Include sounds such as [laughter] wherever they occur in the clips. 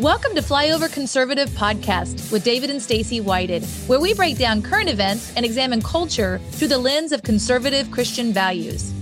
Welcome to Flyover Conservative Podcast with David and Stacy Whited, where we break down current events and examine culture through the lens of conservative Christian values.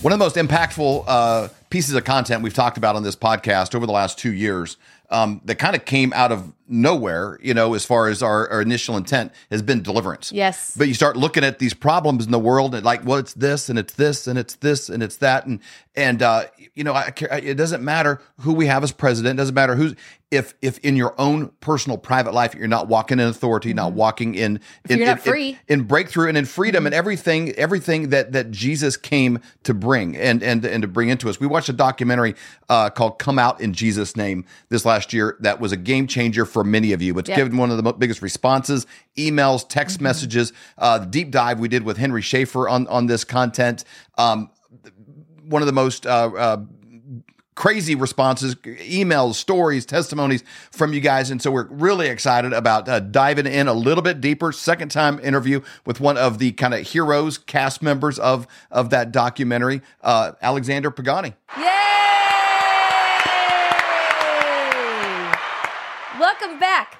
One of the most impactful uh, pieces of content we've talked about on this podcast over the last two years um, that kind of came out of nowhere, you know, as far as our, our, initial intent has been deliverance. Yes. But you start looking at these problems in the world and like, well, it's this and it's this and it's this and it's that. And, and, uh, you know, I, it doesn't matter who we have as president. It doesn't matter who's, if, if in your own personal private life, you're not walking in authority, mm-hmm. not walking in, in, you're in, not free. In, in, breakthrough and in freedom mm-hmm. and everything, everything that, that Jesus came to bring and, and, and to bring into us. We watched a documentary, uh, called Come Out in Jesus Name this last year. That was a game changer for many of you. It's yep. given one of the biggest responses, emails, text mm-hmm. messages. Uh, the deep dive we did with Henry Schaefer on on this content. Um, one of the most uh, uh, crazy responses, emails, stories, testimonies from you guys. And so we're really excited about uh, diving in a little bit deeper. Second time interview with one of the kind of heroes, cast members of, of that documentary, uh, Alexander Pagani. Yay! Welcome back.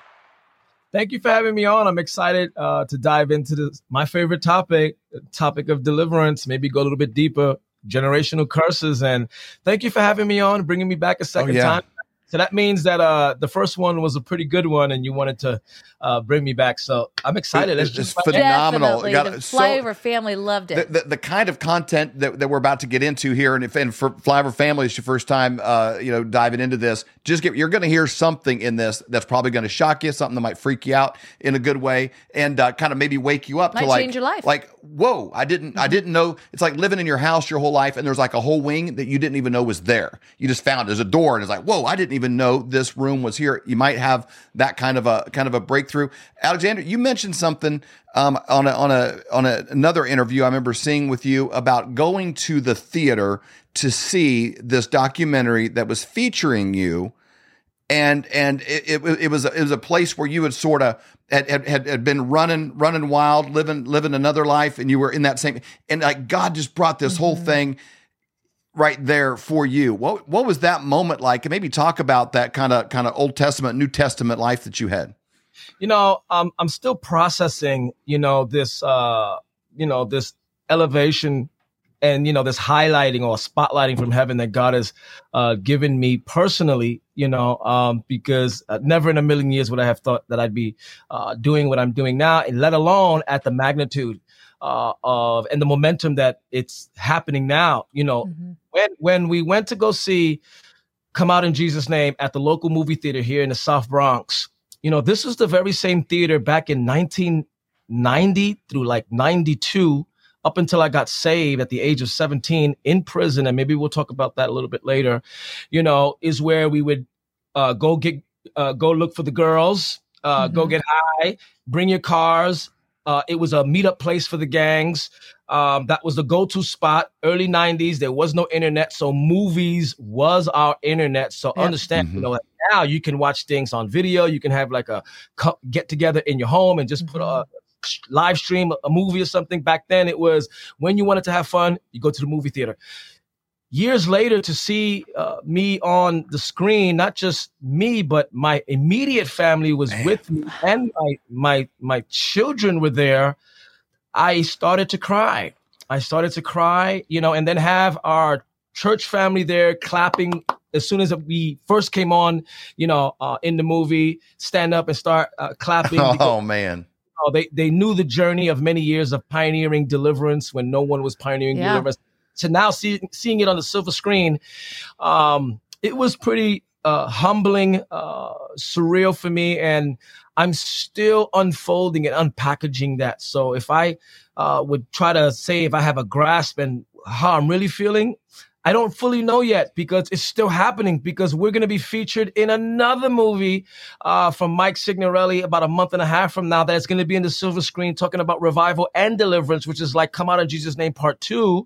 Thank you for having me on. I'm excited uh, to dive into this, my favorite topic, topic of deliverance. Maybe go a little bit deeper, generational curses. And thank you for having me on, bringing me back a second oh, yeah. time. So that means that uh, the first one was a pretty good one, and you wanted to uh, bring me back. So I'm excited. It's, it's phenomenal. Definitely. the Flyover so, family loved it. The, the, the, kind of content that, that we're about to get into here, and if and for Flyover family, it's your first time, uh, you know, diving into this. Just get you're going to hear something in this that's probably going to shock you, something that might freak you out in a good way, and uh, kind of maybe wake you up might to like change your life. Like, whoa, I didn't, mm-hmm. I didn't know. It's like living in your house your whole life, and there's like a whole wing that you didn't even know was there. You just found there's a door, and it's like, whoa, I didn't even know this room was here. You might have that kind of a kind of a breakthrough. Alexander, you mentioned something um, on a, on a on a, another interview I remember seeing with you about going to the theater to see this documentary that was featuring you, and and it, it, it was it was a place where you had sort of had, had had been running running wild, living living another life, and you were in that same and like God just brought this mm-hmm. whole thing right there for you. What what was that moment like? And maybe talk about that kind of kind of Old Testament, New Testament life that you had. You know, um, I'm still processing. You know this. Uh, you know this elevation and you know this highlighting or spotlighting from heaven that God has uh, given me personally. You know, um, because uh, never in a million years would I have thought that I'd be uh, doing what I'm doing now, and let alone at the magnitude uh, of and the momentum that it's happening now. You know, mm-hmm. when when we went to go see "Come Out in Jesus' Name" at the local movie theater here in the South Bronx, you know, this was the very same theater back in 1990 through like 92 up until I got saved at the age of 17 in prison, and maybe we'll talk about that a little bit later, you know, is where we would uh, go get, uh, go look for the girls, uh, mm-hmm. go get high, bring your cars, uh, it was a meetup place for the gangs. Um, that was the go-to spot. Early '90s, there was no internet, so movies was our internet. So yeah. understand, mm-hmm. you know, now you can watch things on video. You can have like a get together in your home and just put a mm-hmm. live stream a movie or something. Back then, it was when you wanted to have fun, you go to the movie theater years later to see uh, me on the screen not just me but my immediate family was Man. with me and my my my children were there i started to cry i started to cry you know and then have our church family there clapping as soon as we first came on you know uh, in the movie stand up and start uh, clapping [laughs] oh because, man Oh, they they knew the journey of many years of pioneering deliverance when no one was pioneering yeah. deliverance to now see, seeing it on the silver screen, um, it was pretty uh, humbling, uh, surreal for me, and I'm still unfolding and unpackaging that. So if I uh, would try to say if I have a grasp and how I'm really feeling, I don't fully know yet because it's still happening because we're going to be featured in another movie uh, from Mike Signorelli about a month and a half from now that's going to be in the silver screen talking about revival and deliverance, which is like Come Out in Jesus' Name Part 2.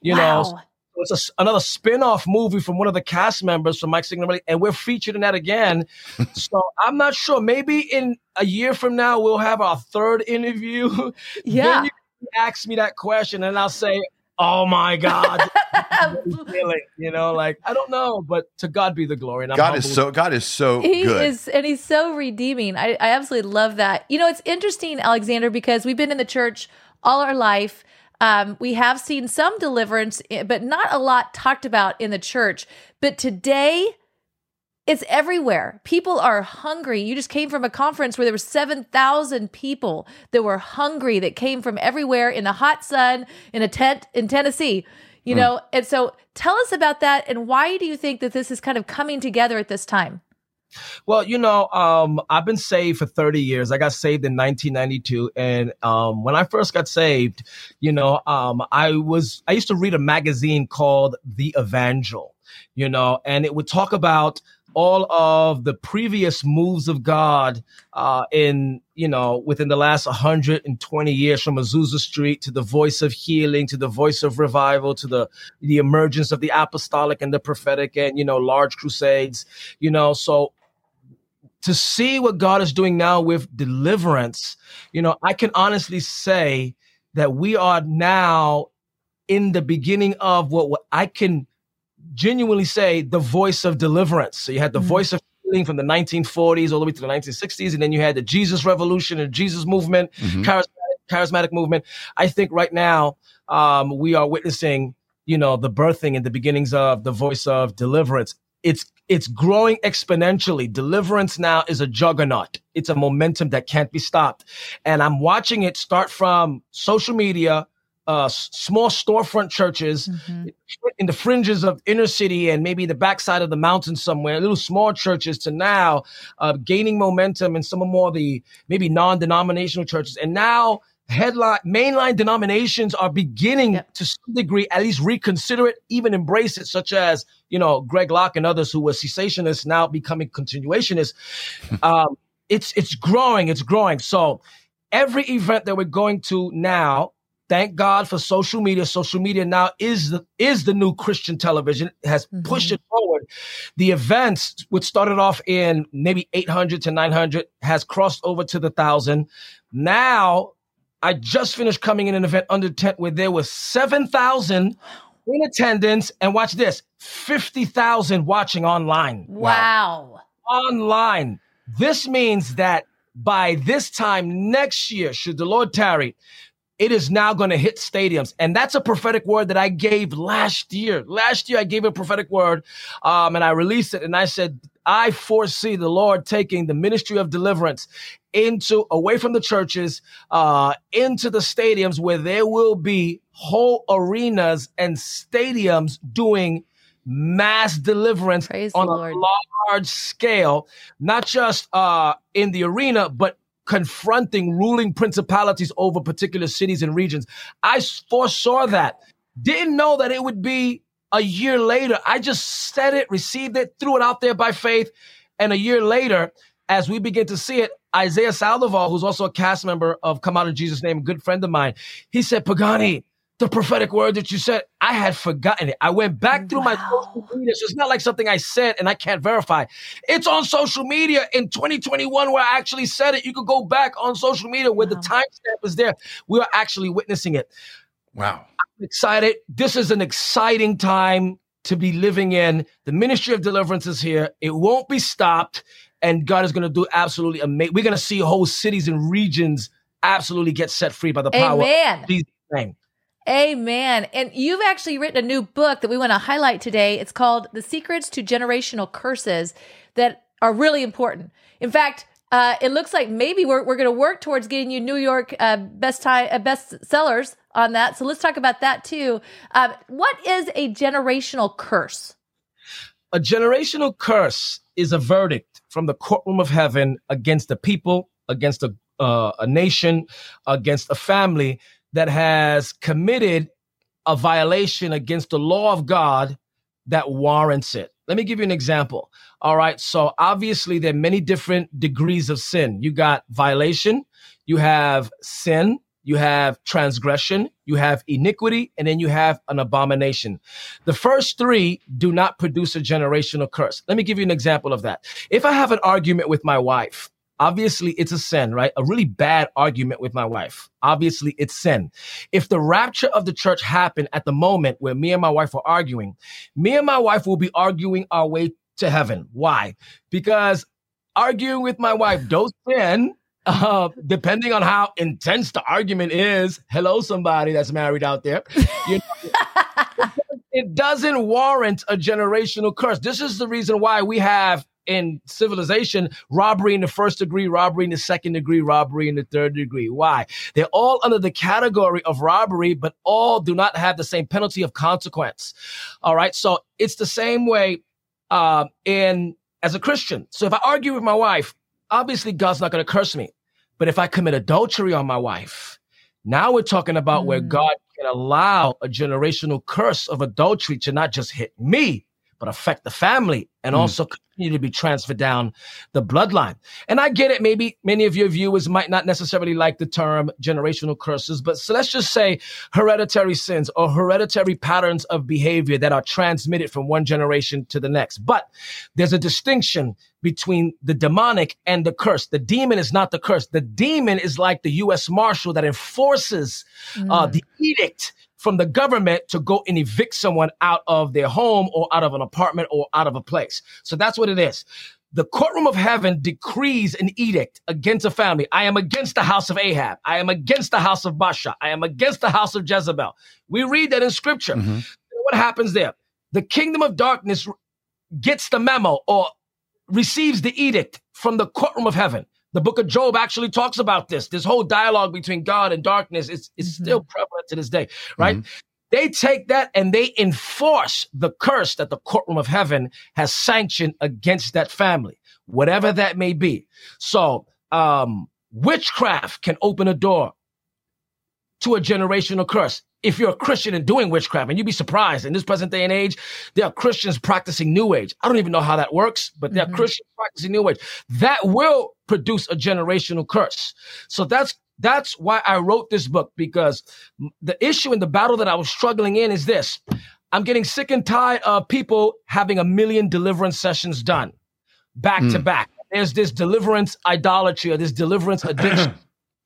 You wow. know, it's a, another spin-off movie from one of the cast members from Mike Signorelli, and we're featured in that again. [laughs] so I'm not sure. Maybe in a year from now, we'll have our third interview. [laughs] Yeah. then you ask me that question, and I'll say, oh my God, [laughs] feeling, you know, like I don't know, but to God be the glory. And I'm God is so God is so he good. is, and He's so redeeming. I, I absolutely love that. You know, it's interesting, Alexander, because we've been in the church all our life. Um, we have seen some deliverance, eh, but not a lot talked about in the church. But today, it's everywhere. People are hungry. You just came from a conference where there were 7,000 people that were hungry that came from everywhere in the hot sun in a tent in Tennessee. You mm. know, and so tell us about that and why do you think that this is kind of coming together at this time? Well, you know, um, I've been saved for 30 years. I got saved in 1992. And um, when I first got saved, you know, um, I was, I used to read a magazine called The Evangel, you know, and it would talk about all of the previous moves of God uh, in, you know, within the last 120 years from Azusa Street to the voice of healing, to the voice of revival, to the, the emergence of the apostolic and the prophetic and, you know, large crusades, you know, so to see what God is doing now with deliverance, you know, I can honestly say that we are now in the beginning of what, what I can genuinely say the voice of deliverance. So you had the mm-hmm. voice of healing from the 1940s all the way to the 1960s, and then you had the Jesus Revolution and Jesus movement, mm-hmm. charismatic, charismatic movement. I think right now um, we are witnessing, you know, the birthing and the beginnings of the voice of deliverance. It's it's growing exponentially. Deliverance now is a juggernaut. It's a momentum that can't be stopped. And I'm watching it start from social media, uh, small storefront churches mm-hmm. in the fringes of inner city and maybe the backside of the mountain somewhere, little small churches to now uh, gaining momentum in some of more the maybe non-denominational churches. And now headline mainline denominations are beginning yep. to some degree at least reconsider it, even embrace it, such as, you know, Greg Locke and others who were cessationists now becoming continuationists. [laughs] um, it's it's growing, it's growing. So every event that we're going to now Thank God for social media. Social media now is the is the new Christian television. It has mm-hmm. pushed it forward. The events, which started off in maybe 800 to 900, has crossed over to the thousand. Now, I just finished coming in an event under tent where there was 7,000 in attendance, and watch this, 50,000 watching online. Wow. Online. This means that by this time next year, should the Lord tarry, it is now going to hit stadiums. And that's a prophetic word that I gave last year. Last year, I gave a prophetic word, um, and I released it. And I said, I foresee the Lord taking the ministry of deliverance into away from the churches, uh, into the stadiums where there will be whole arenas and stadiums doing mass deliverance Praise on a large scale, not just uh, in the arena, but confronting ruling principalities over particular cities and regions. I foresaw that. Didn't know that it would be a year later. I just said it, received it, threw it out there by faith. And a year later, as we begin to see it, Isaiah Saldivar, who's also a cast member of Come Out in Jesus' Name, a good friend of mine, he said, Pagani, the prophetic word that you said, I had forgotten it. I went back through wow. my social media. So it's not like something I said and I can't verify. It's on social media in 2021 where I actually said it. You could go back on social media where wow. the timestamp is there. We are actually witnessing it. Wow. I'm excited. This is an exciting time to be living in. The ministry of deliverance is here. It won't be stopped. And God is going to do absolutely amazing. We're going to see whole cities and regions absolutely get set free by the power Amen. of Jesus' name. Amen. And you've actually written a new book that we want to highlight today. It's called The Secrets to Generational Curses that are really important. In fact, uh, it looks like maybe we're, we're going to work towards getting you New York uh, best time uh, best sellers on that. So let's talk about that too. Um, what is a generational curse? A generational curse is a verdict from the courtroom of heaven against a people, against a, uh, a nation, against a family that has committed a violation against the law of God that warrants it. Let me give you an example. All right. So obviously there are many different degrees of sin. You got violation, you have sin, you have transgression, you have iniquity, and then you have an abomination. The first three do not produce a generational curse. Let me give you an example of that. If I have an argument with my wife, Obviously, it's a sin, right? A really bad argument with my wife. Obviously, it's sin. If the rapture of the church happened at the moment where me and my wife were arguing, me and my wife will be arguing our way to heaven. Why? Because arguing with my wife, don't sin. Uh, depending on how intense the argument is, hello, somebody that's married out there. You know, [laughs] it doesn't warrant a generational curse. This is the reason why we have in civilization robbery in the first degree, robbery in the second degree, robbery in the third degree. Why? They're all under the category of robbery, but all do not have the same penalty of consequence. All right. So it's the same way uh, in as a Christian. So if I argue with my wife, obviously God's not going to curse me. But if I commit adultery on my wife, now we're talking about mm. where God can allow a generational curse of adultery to not just hit me, but affect the family and mm. also continue to be transferred down the bloodline. And I get it. Maybe many of your viewers might not necessarily like the term generational curses, but so let's just say hereditary sins or hereditary patterns of behavior that are transmitted from one generation to the next. But there's a distinction between the demonic and the curse. The demon is not the curse. The demon is like the U.S. Marshal that enforces uh, mm. uh, the edict from the government to go and evict someone out of their home or out of an apartment or out of a place. So that's what it is. The courtroom of heaven decrees an edict against a family. I am against the house of Ahab. I am against the house of Baasha. I am against the house of Jezebel. We read that in scripture. Mm-hmm. What happens there? The kingdom of darkness gets the memo or receives the edict from the courtroom of heaven. The book of Job actually talks about this. This whole dialogue between God and darkness is, is mm-hmm. still prevalent to this day, right? Mm-hmm. They take that and they enforce the curse that the courtroom of heaven has sanctioned against that family, whatever that may be. So, um, witchcraft can open a door to a generational curse if you're a Christian and doing witchcraft, and you'd be surprised in this present day and age, there are Christians practicing New Age. I don't even know how that works, but there mm-hmm. are Christians practicing New Age. That will produce a generational curse. So that's that's why I wrote this book because the issue and the battle that I was struggling in is this: I'm getting sick and tired of people having a million deliverance sessions done back mm. to back. There's this deliverance idolatry or this deliverance [clears throat] addiction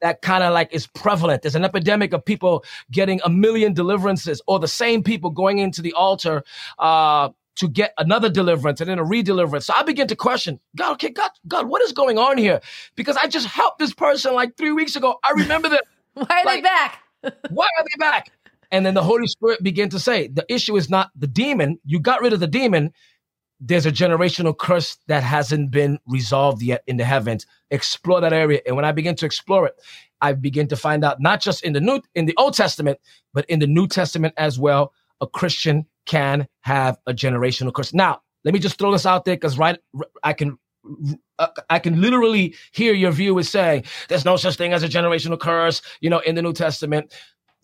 that kind of like is prevalent. There's an epidemic of people getting a million deliverances or the same people going into the altar, uh, to get another deliverance and then a redeliverance. So I begin to question, God, okay, God, God, what is going on here? Because I just helped this person like three weeks ago. I remember that. [laughs] why are like, they back? [laughs] why are they back? And then the Holy Spirit began to say, the issue is not the demon. You got rid of the demon there's a generational curse that hasn't been resolved yet in the heavens. Explore that area. And when I begin to explore it, I begin to find out not just in the new in the Old Testament, but in the New Testament as well, a Christian can have a generational curse. Now, let me just throw this out there because right I can I can literally hear your viewers say there's no such thing as a generational curse, you know, in the New Testament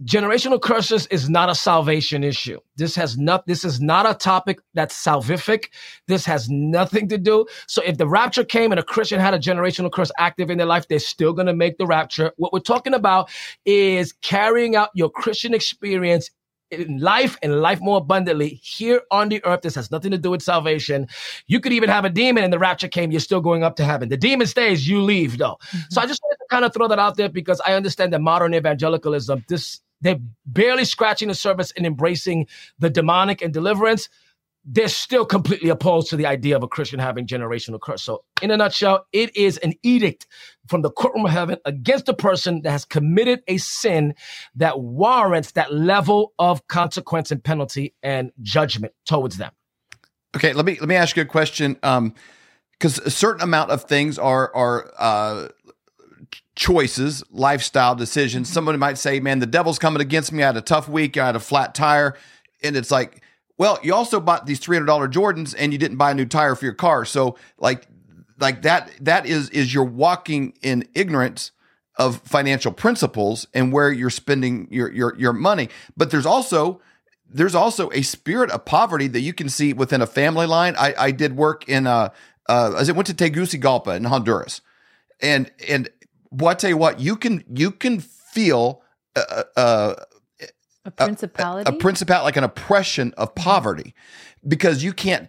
generational curses is not a salvation issue. This has not, this is not a topic that's salvific. This has nothing to do. So if the rapture came and a Christian had a generational curse active in their life, they're still going to make the rapture. What we're talking about is carrying out your Christian experience in life and life more abundantly here on the earth. This has nothing to do with salvation. You could even have a demon and the rapture came, you're still going up to heaven. The demon stays, you leave though. Mm-hmm. So I just wanted to kind of throw that out there because I understand that modern evangelicalism, this they're barely scratching the surface and embracing the demonic and deliverance. They're still completely opposed to the idea of a Christian having generational curse. So, in a nutshell, it is an edict from the courtroom of heaven against a person that has committed a sin that warrants that level of consequence and penalty and judgment towards them. Okay, let me let me ask you a question. Um, because a certain amount of things are are uh, choices, lifestyle decisions. Somebody might say, man, the devil's coming against me. I had a tough week. I had a flat tire. And it's like, well, you also bought these $300 Jordans and you didn't buy a new tire for your car. So like, like that, that is, is you're walking in ignorance of financial principles and where you're spending your, your, your money. But there's also, there's also a spirit of poverty that you can see within a family line. I, I did work in, uh, uh, as I went to Tegucigalpa in Honduras and, and well, I tell you what, you can you can feel a, principality, a, a principality, like an oppression of mm-hmm. poverty, because you can't.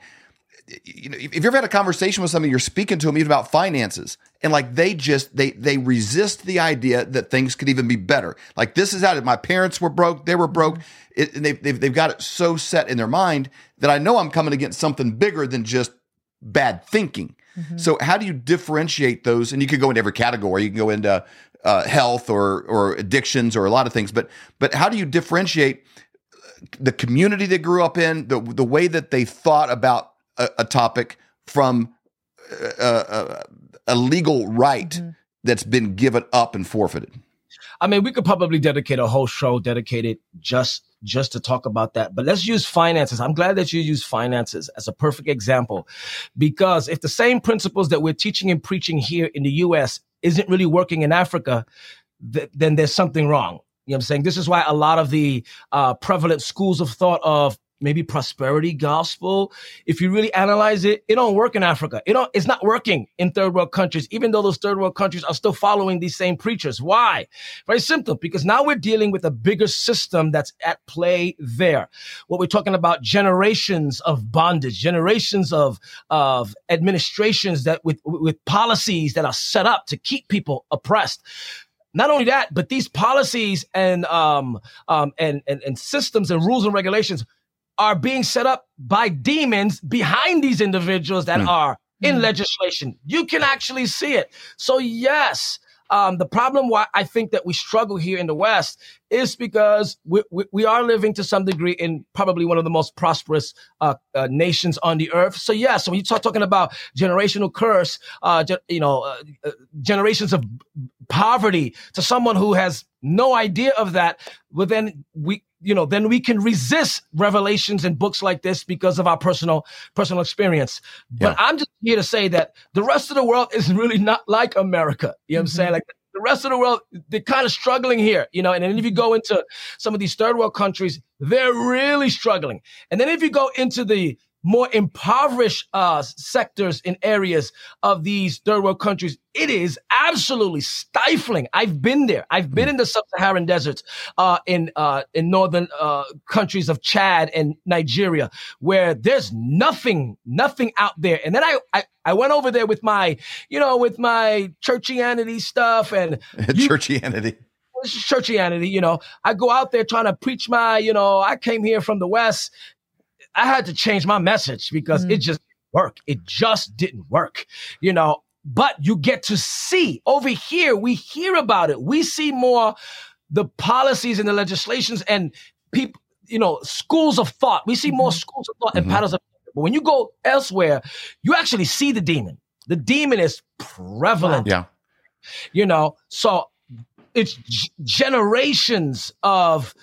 you know, if you've ever had a conversation with somebody, you're speaking to them even about finances, and like they just they they resist the idea that things could even be better. Like this is how it, my parents were broke, they were broke, mm-hmm. it, and they've, they've they've got it so set in their mind that I know I'm coming against something bigger than just bad thinking. Mm-hmm. So how do you differentiate those? And you could go into every category. You can go into uh, health or or addictions or a lot of things, but but how do you differentiate the community they grew up in, the the way that they thought about a, a topic from a, uh, a, uh, a legal right mm-hmm. that's been given up and forfeited. I mean, we could probably dedicate a whole show dedicated just just to talk about that. But let's use finances. I'm glad that you use finances as a perfect example because if the same principles that we're teaching and preaching here in the US isn't really working in Africa, th- then there's something wrong. You know what I'm saying? This is why a lot of the uh, prevalent schools of thought of maybe prosperity gospel. If you really analyze it, it don't work in Africa. It don't, it's not working in third world countries, even though those third world countries are still following these same preachers. Why? Very simple, because now we're dealing with a bigger system that's at play there. What we're talking about generations of bondage, generations of, of administrations that with, with policies that are set up to keep people oppressed not only that, but these policies and um, um, and, and and systems and rules and regulations are being set up by demons behind these individuals that mm. are in mm. legislation. You can actually see it. So yes, um, the problem why I think that we struggle here in the West is because we, we, we are living to some degree in probably one of the most prosperous uh, uh, nations on the earth. So yeah, so when you start talking about generational curse, uh, ge- you know, uh, uh, generations of poverty to someone who has no idea of that, well then we you know, then we can resist revelations and books like this because of our personal personal experience. But yeah. I'm just here to say that the rest of the world is really not like America. You know what mm-hmm. I'm saying? Like the rest of the world, they're kind of struggling here, you know. And then if you go into some of these third world countries, they're really struggling. And then if you go into the more impoverished uh, sectors in areas of these third world countries, it is absolutely stifling. I've been there. I've been in the sub-Saharan deserts uh, in uh, in northern uh, countries of Chad and Nigeria, where there's nothing, nothing out there. And then I, I, I went over there with my, you know, with my churchianity stuff and [laughs] churchianity churchianity, you know, I go out there trying to preach my, you know, I came here from the West I had to change my message because mm. it just work. It just didn't work, you know. But you get to see over here, we hear about it. We see more the policies and the legislations and people, you know, schools of thought. We see more mm-hmm. schools of thought mm-hmm. and patterns of. But when you go elsewhere, you actually see the demon. The demon is prevalent. Yeah. You know, so it's g- generations of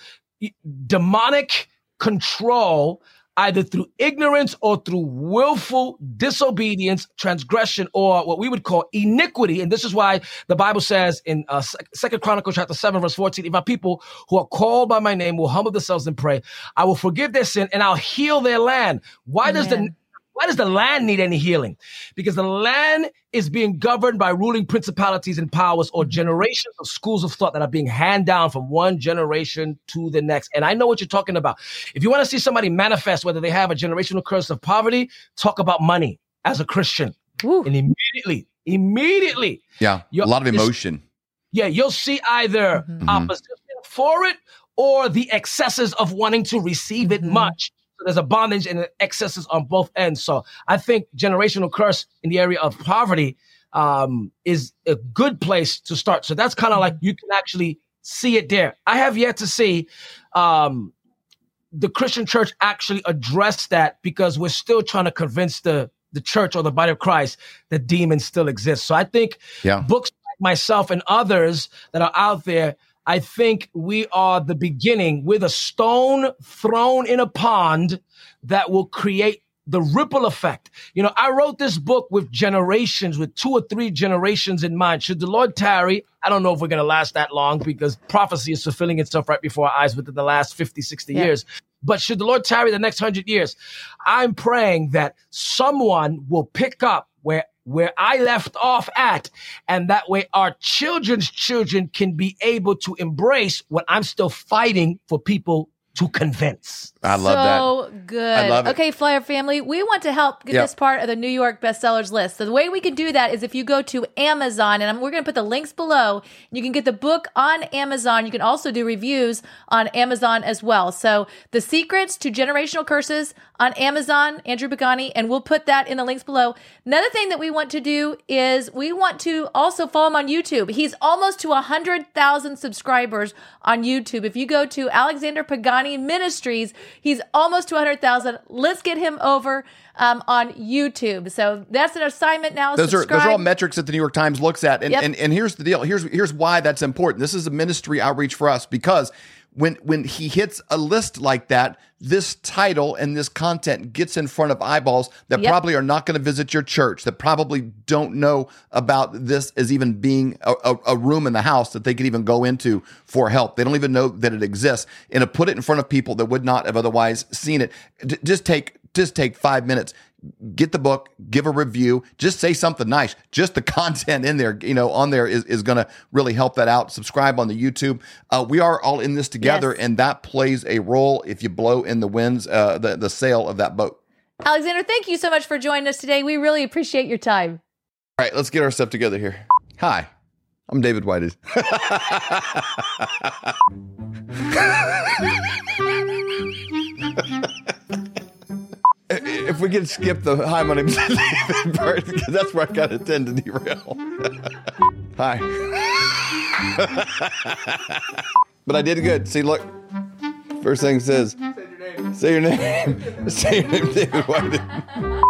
demonic control either through ignorance or through willful disobedience, transgression, or what we would call iniquity. And this is why the Bible says in uh, Second Chronicles chapter 7, verse 14, if my people who are called by my name will humble themselves and pray, I will forgive their sin and I'll heal their land. Why Amen. does the why does the land need any healing? Because the land is being governed by ruling principalities and powers or generations of schools of thought that are being handed down from one generation to the next. And I know what you're talking about. If you want to see somebody manifest whether they have a generational curse of poverty, talk about money as a Christian. Ooh. And immediately, immediately. Yeah. A lot of emotion. Yeah. You'll see either mm-hmm. opposition for it or the excesses of wanting to receive it mm-hmm. much. So there's a bondage and excesses on both ends. So I think generational curse in the area of poverty um, is a good place to start. So that's kind of like you can actually see it there. I have yet to see um, the Christian church actually address that because we're still trying to convince the the church or the body of Christ that demons still exist. So I think yeah. books like myself and others that are out there I think we are the beginning with a stone thrown in a pond that will create the ripple effect. You know, I wrote this book with generations, with two or three generations in mind. Should the Lord tarry, I don't know if we're going to last that long because prophecy is fulfilling itself right before our eyes within the last 50, 60 yeah. years. But should the Lord tarry the next hundred years, I'm praying that someone will pick up where where I left off at. And that way our children's children can be able to embrace what I'm still fighting for people to convince. I love so that. good. I love it. Okay, Flyer family, we want to help get Yep. this part of the New York bestsellers list. So the way we can do that is if you go to Amazon, and I'm, we're going to put the links below. You can get the book on Amazon. You can also do reviews on Amazon as well. So the secrets to generational curses on Amazon, Andrew Pagani, and we'll put that in the links below. Another thing that we want to do is we want to also follow him on YouTube. He's almost to 100,000 subscribers on YouTube. If you go to Alexander Pagani Ministries, he's almost 200,000. Let's get him over um, on YouTube. So that's an assignment now. Those are those are all metrics that the New York Times looks at, and, Yep. and and here's the deal. Here's here's why that's important. This is a ministry outreach for us because when when he hits a list like that, this title and this content gets in front of eyeballs that Yep. probably are not going to visit your church, that probably don't know about this as even being a, a, a room in the house that they could even go into for help. They don't even know that it exists, and to put it in front of people that would not have otherwise seen it, d- just take just take five minutes get the book give a review just say something nice just the [laughs] content in there you know on there is, is going to really help that out subscribe on the youtube uh, we are all in this together Yes. and that plays a role if you blow in the winds uh, the, the sail of that boat Alexander, thank you so much for joining us today. We really appreciate your time. all right let's get our stuff together here hi i'm david whited [laughs] [laughs] if we could skip the hi my name's [laughs] david because that's where i kind of tend to derail [laughs] hi [laughs] but i did good see look first thing says say your name say your name david whited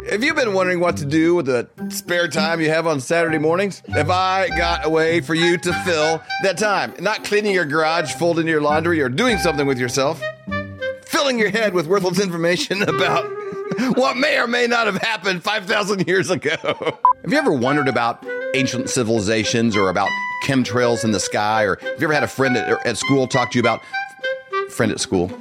have you been wondering what to do with the spare time you have on Saturday mornings? Have I got a way for you to fill that time? Not cleaning your garage, folding your laundry, or doing something with yourself. Filling your head with worthless information about what may or may not have happened 5,000 years ago. Have you ever wondered about ancient civilizations or about chemtrails in the sky? Or have you ever had a friend at, at school talk to you about friend at school? [laughs]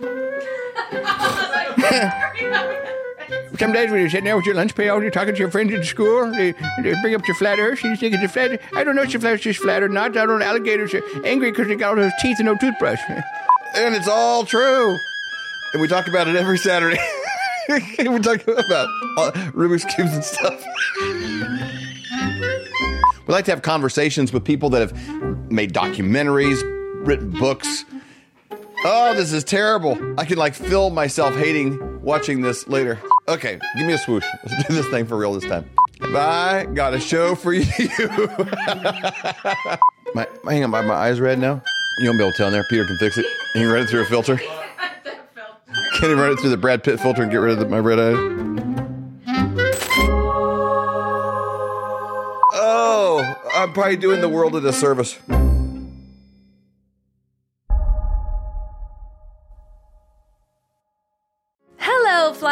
Some days when you're sitting there with your lunch pail, you're talking to your friends at school, they, they bring up your flat earth, and you think it's a flat I don't know if your flat earth is flat or not. I don't know. Alligators are angry because they got all those teeth and no toothbrush. [laughs] And it's all true. And we talk about it every Saturday. [laughs] [laughs] we talk about uh, Rubik's Cubes and stuff. We like to have conversations with people that have made documentaries, written books. Oh, this is terrible. I can like feel myself hating watching this later. Okay, give me a swoosh. Let's do this thing for real this time. Have I got a show for you? [laughs] my, hang on, my, my eyes red now. You won't be able to tell in there. Peter can fix it. He can run it through a filter. Can he run it through the Brad Pitt filter and get rid of the, my red eye? Oh, I'm probably doing the world a disservice.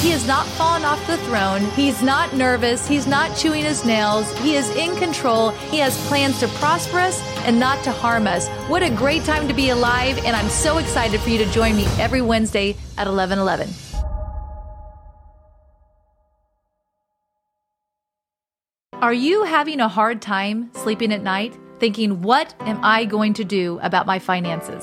He has not fallen off the throne. He's not nervous. He's not chewing his nails. He is in control. He has plans to prosper us and not to harm us. What a great time to be alive. And I'm so excited for you to join me every Wednesday at 1111. Are you having a hard time sleeping at night? Thinking, what am I going to do about my finances?